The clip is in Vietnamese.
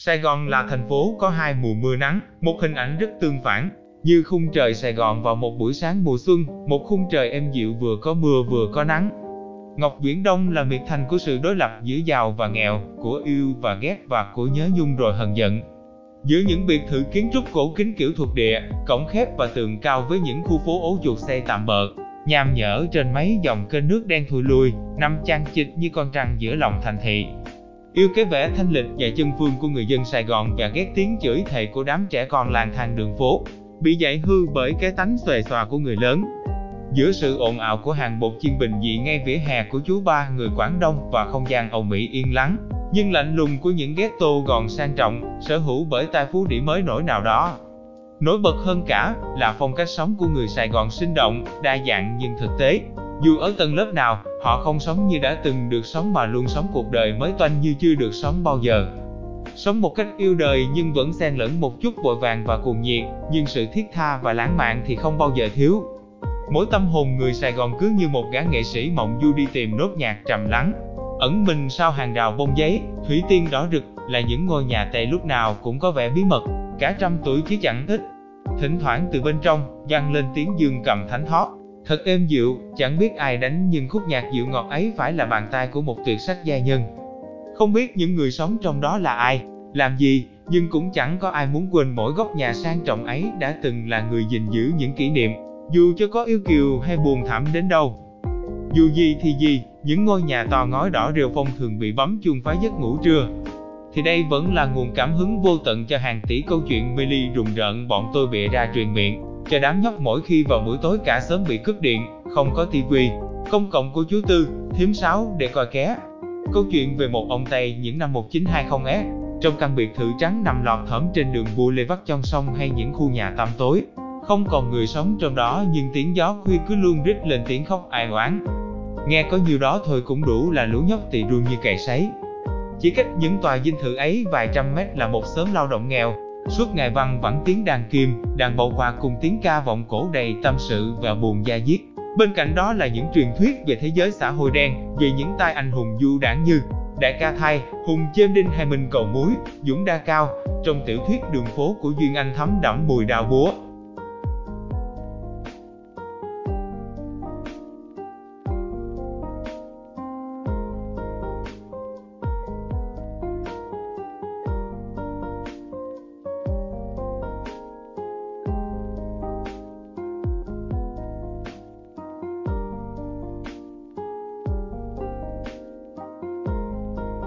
Sài Gòn là thành phố có hai mùa mưa nắng, một hình ảnh rất tương phản, như khung trời Sài Gòn vào một buổi sáng mùa xuân, một khung trời êm dịu vừa có mưa vừa có nắng. Ngọc Viễn Đông là miệt thành của sự đối lập giữa giàu và nghèo, của yêu và ghét và của nhớ nhung rồi hận giận. Giữa những biệt thự kiến trúc cổ kính kiểu thuộc địa, cổng khép và tường cao với những khu phố ố chuột xây tạm bợ, nham nhở trên mấy dòng kênh nước đen thui lùi, nằm chằng chịt như con trăng giữa lòng thành thị. Yêu cái vẻ thanh lịch và chân phương của người dân Sài Gòn và ghét tiếng chửi thề của đám trẻ con lang thang đường phố, bị dạy hư bởi cái tánh xòe xòa của người lớn. Giữa sự ồn ào của hàng bột chiên bình dị ngay vỉa hè của chú ba người Quảng Đông và không gian ầu mỹ yên lắng, nhưng lạnh lùng của những ghetto gòn sang trọng, sở hữu bởi tài phú đĩ mới nổi nào đó. Nổi bật hơn cả là phong cách sống của người Sài Gòn sinh động, đa dạng nhưng thực tế. Dù ở tầng lớp nào, họ không sống như đã từng được sống mà luôn sống cuộc đời mới toanh như chưa được sống bao giờ. Sống một cách yêu đời nhưng vẫn xen lẫn một chút vội vàng và cuồng nhiệt, nhưng sự thiết tha và lãng mạn thì không bao giờ thiếu. Mỗi tâm hồn người Sài Gòn cứ như một gã nghệ sĩ mộng du đi tìm nốt nhạc trầm lắng, ẩn mình sau hàng rào bông giấy, thủy tiên đỏ rực là những ngôi nhà tệ lúc nào cũng có vẻ bí mật, cả trăm tuổi chứ chẳng ít. Thỉnh thoảng từ bên trong, vang lên tiếng dương cầm thánh thót, thật êm dịu, chẳng biết ai đánh nhưng khúc nhạc dịu ngọt ấy phải là bàn tay của một tuyệt sắc gia nhân. Không biết những người sống trong đó là ai, làm gì, nhưng cũng chẳng có ai muốn quên mỗi góc nhà sang trọng ấy đã từng là người gìn giữ những kỷ niệm, dù cho có yêu kiều hay buồn thảm đến đâu. Dù gì thì gì, những ngôi nhà to ngói đỏ rêu phong thường bị bấm chuông phá giấc ngủ trưa. Thì đây vẫn là nguồn cảm hứng vô tận cho hàng tỷ câu chuyện mê ly rùng rợn bọn tôi bịa ra truyền miệng, cho đám nhóc mỗi khi vào buổi tối cả sớm bị cướp điện, không có tivi, công cộng của chú Tư, thím sáu để coi ké. Câu chuyện về một ông Tây những năm 1920S, trong căn biệt thự trắng nằm lọt thởm trên đường Bù Lê Vắt trong sông hay những khu nhà tăm tối, không còn người sống trong đó nhưng tiếng gió khuya cứ luôn rít lên tiếng khóc ai oán. Nghe có nhiêu đó thôi cũng đủ là lũ nhóc tỳ run như cày sấy. Chỉ cách những tòa dinh thự ấy vài trăm mét là một xóm lao động nghèo, suốt ngày văng vẳng tiếng đàn kim, đàn bầu hòa cùng tiếng ca vọng cổ đầy tâm sự và buồn da diết. Bên cạnh đó là những truyền thuyết về thế giới xã hội đen, về những tai anh hùng du đảng như Đại ca Thai, Hùng Chêm Đinh hay Minh Cầu Muối, Dũng Đa Cao. Trong tiểu thuyết đường phố của Duyên Anh thấm đẫm mùi đào búa,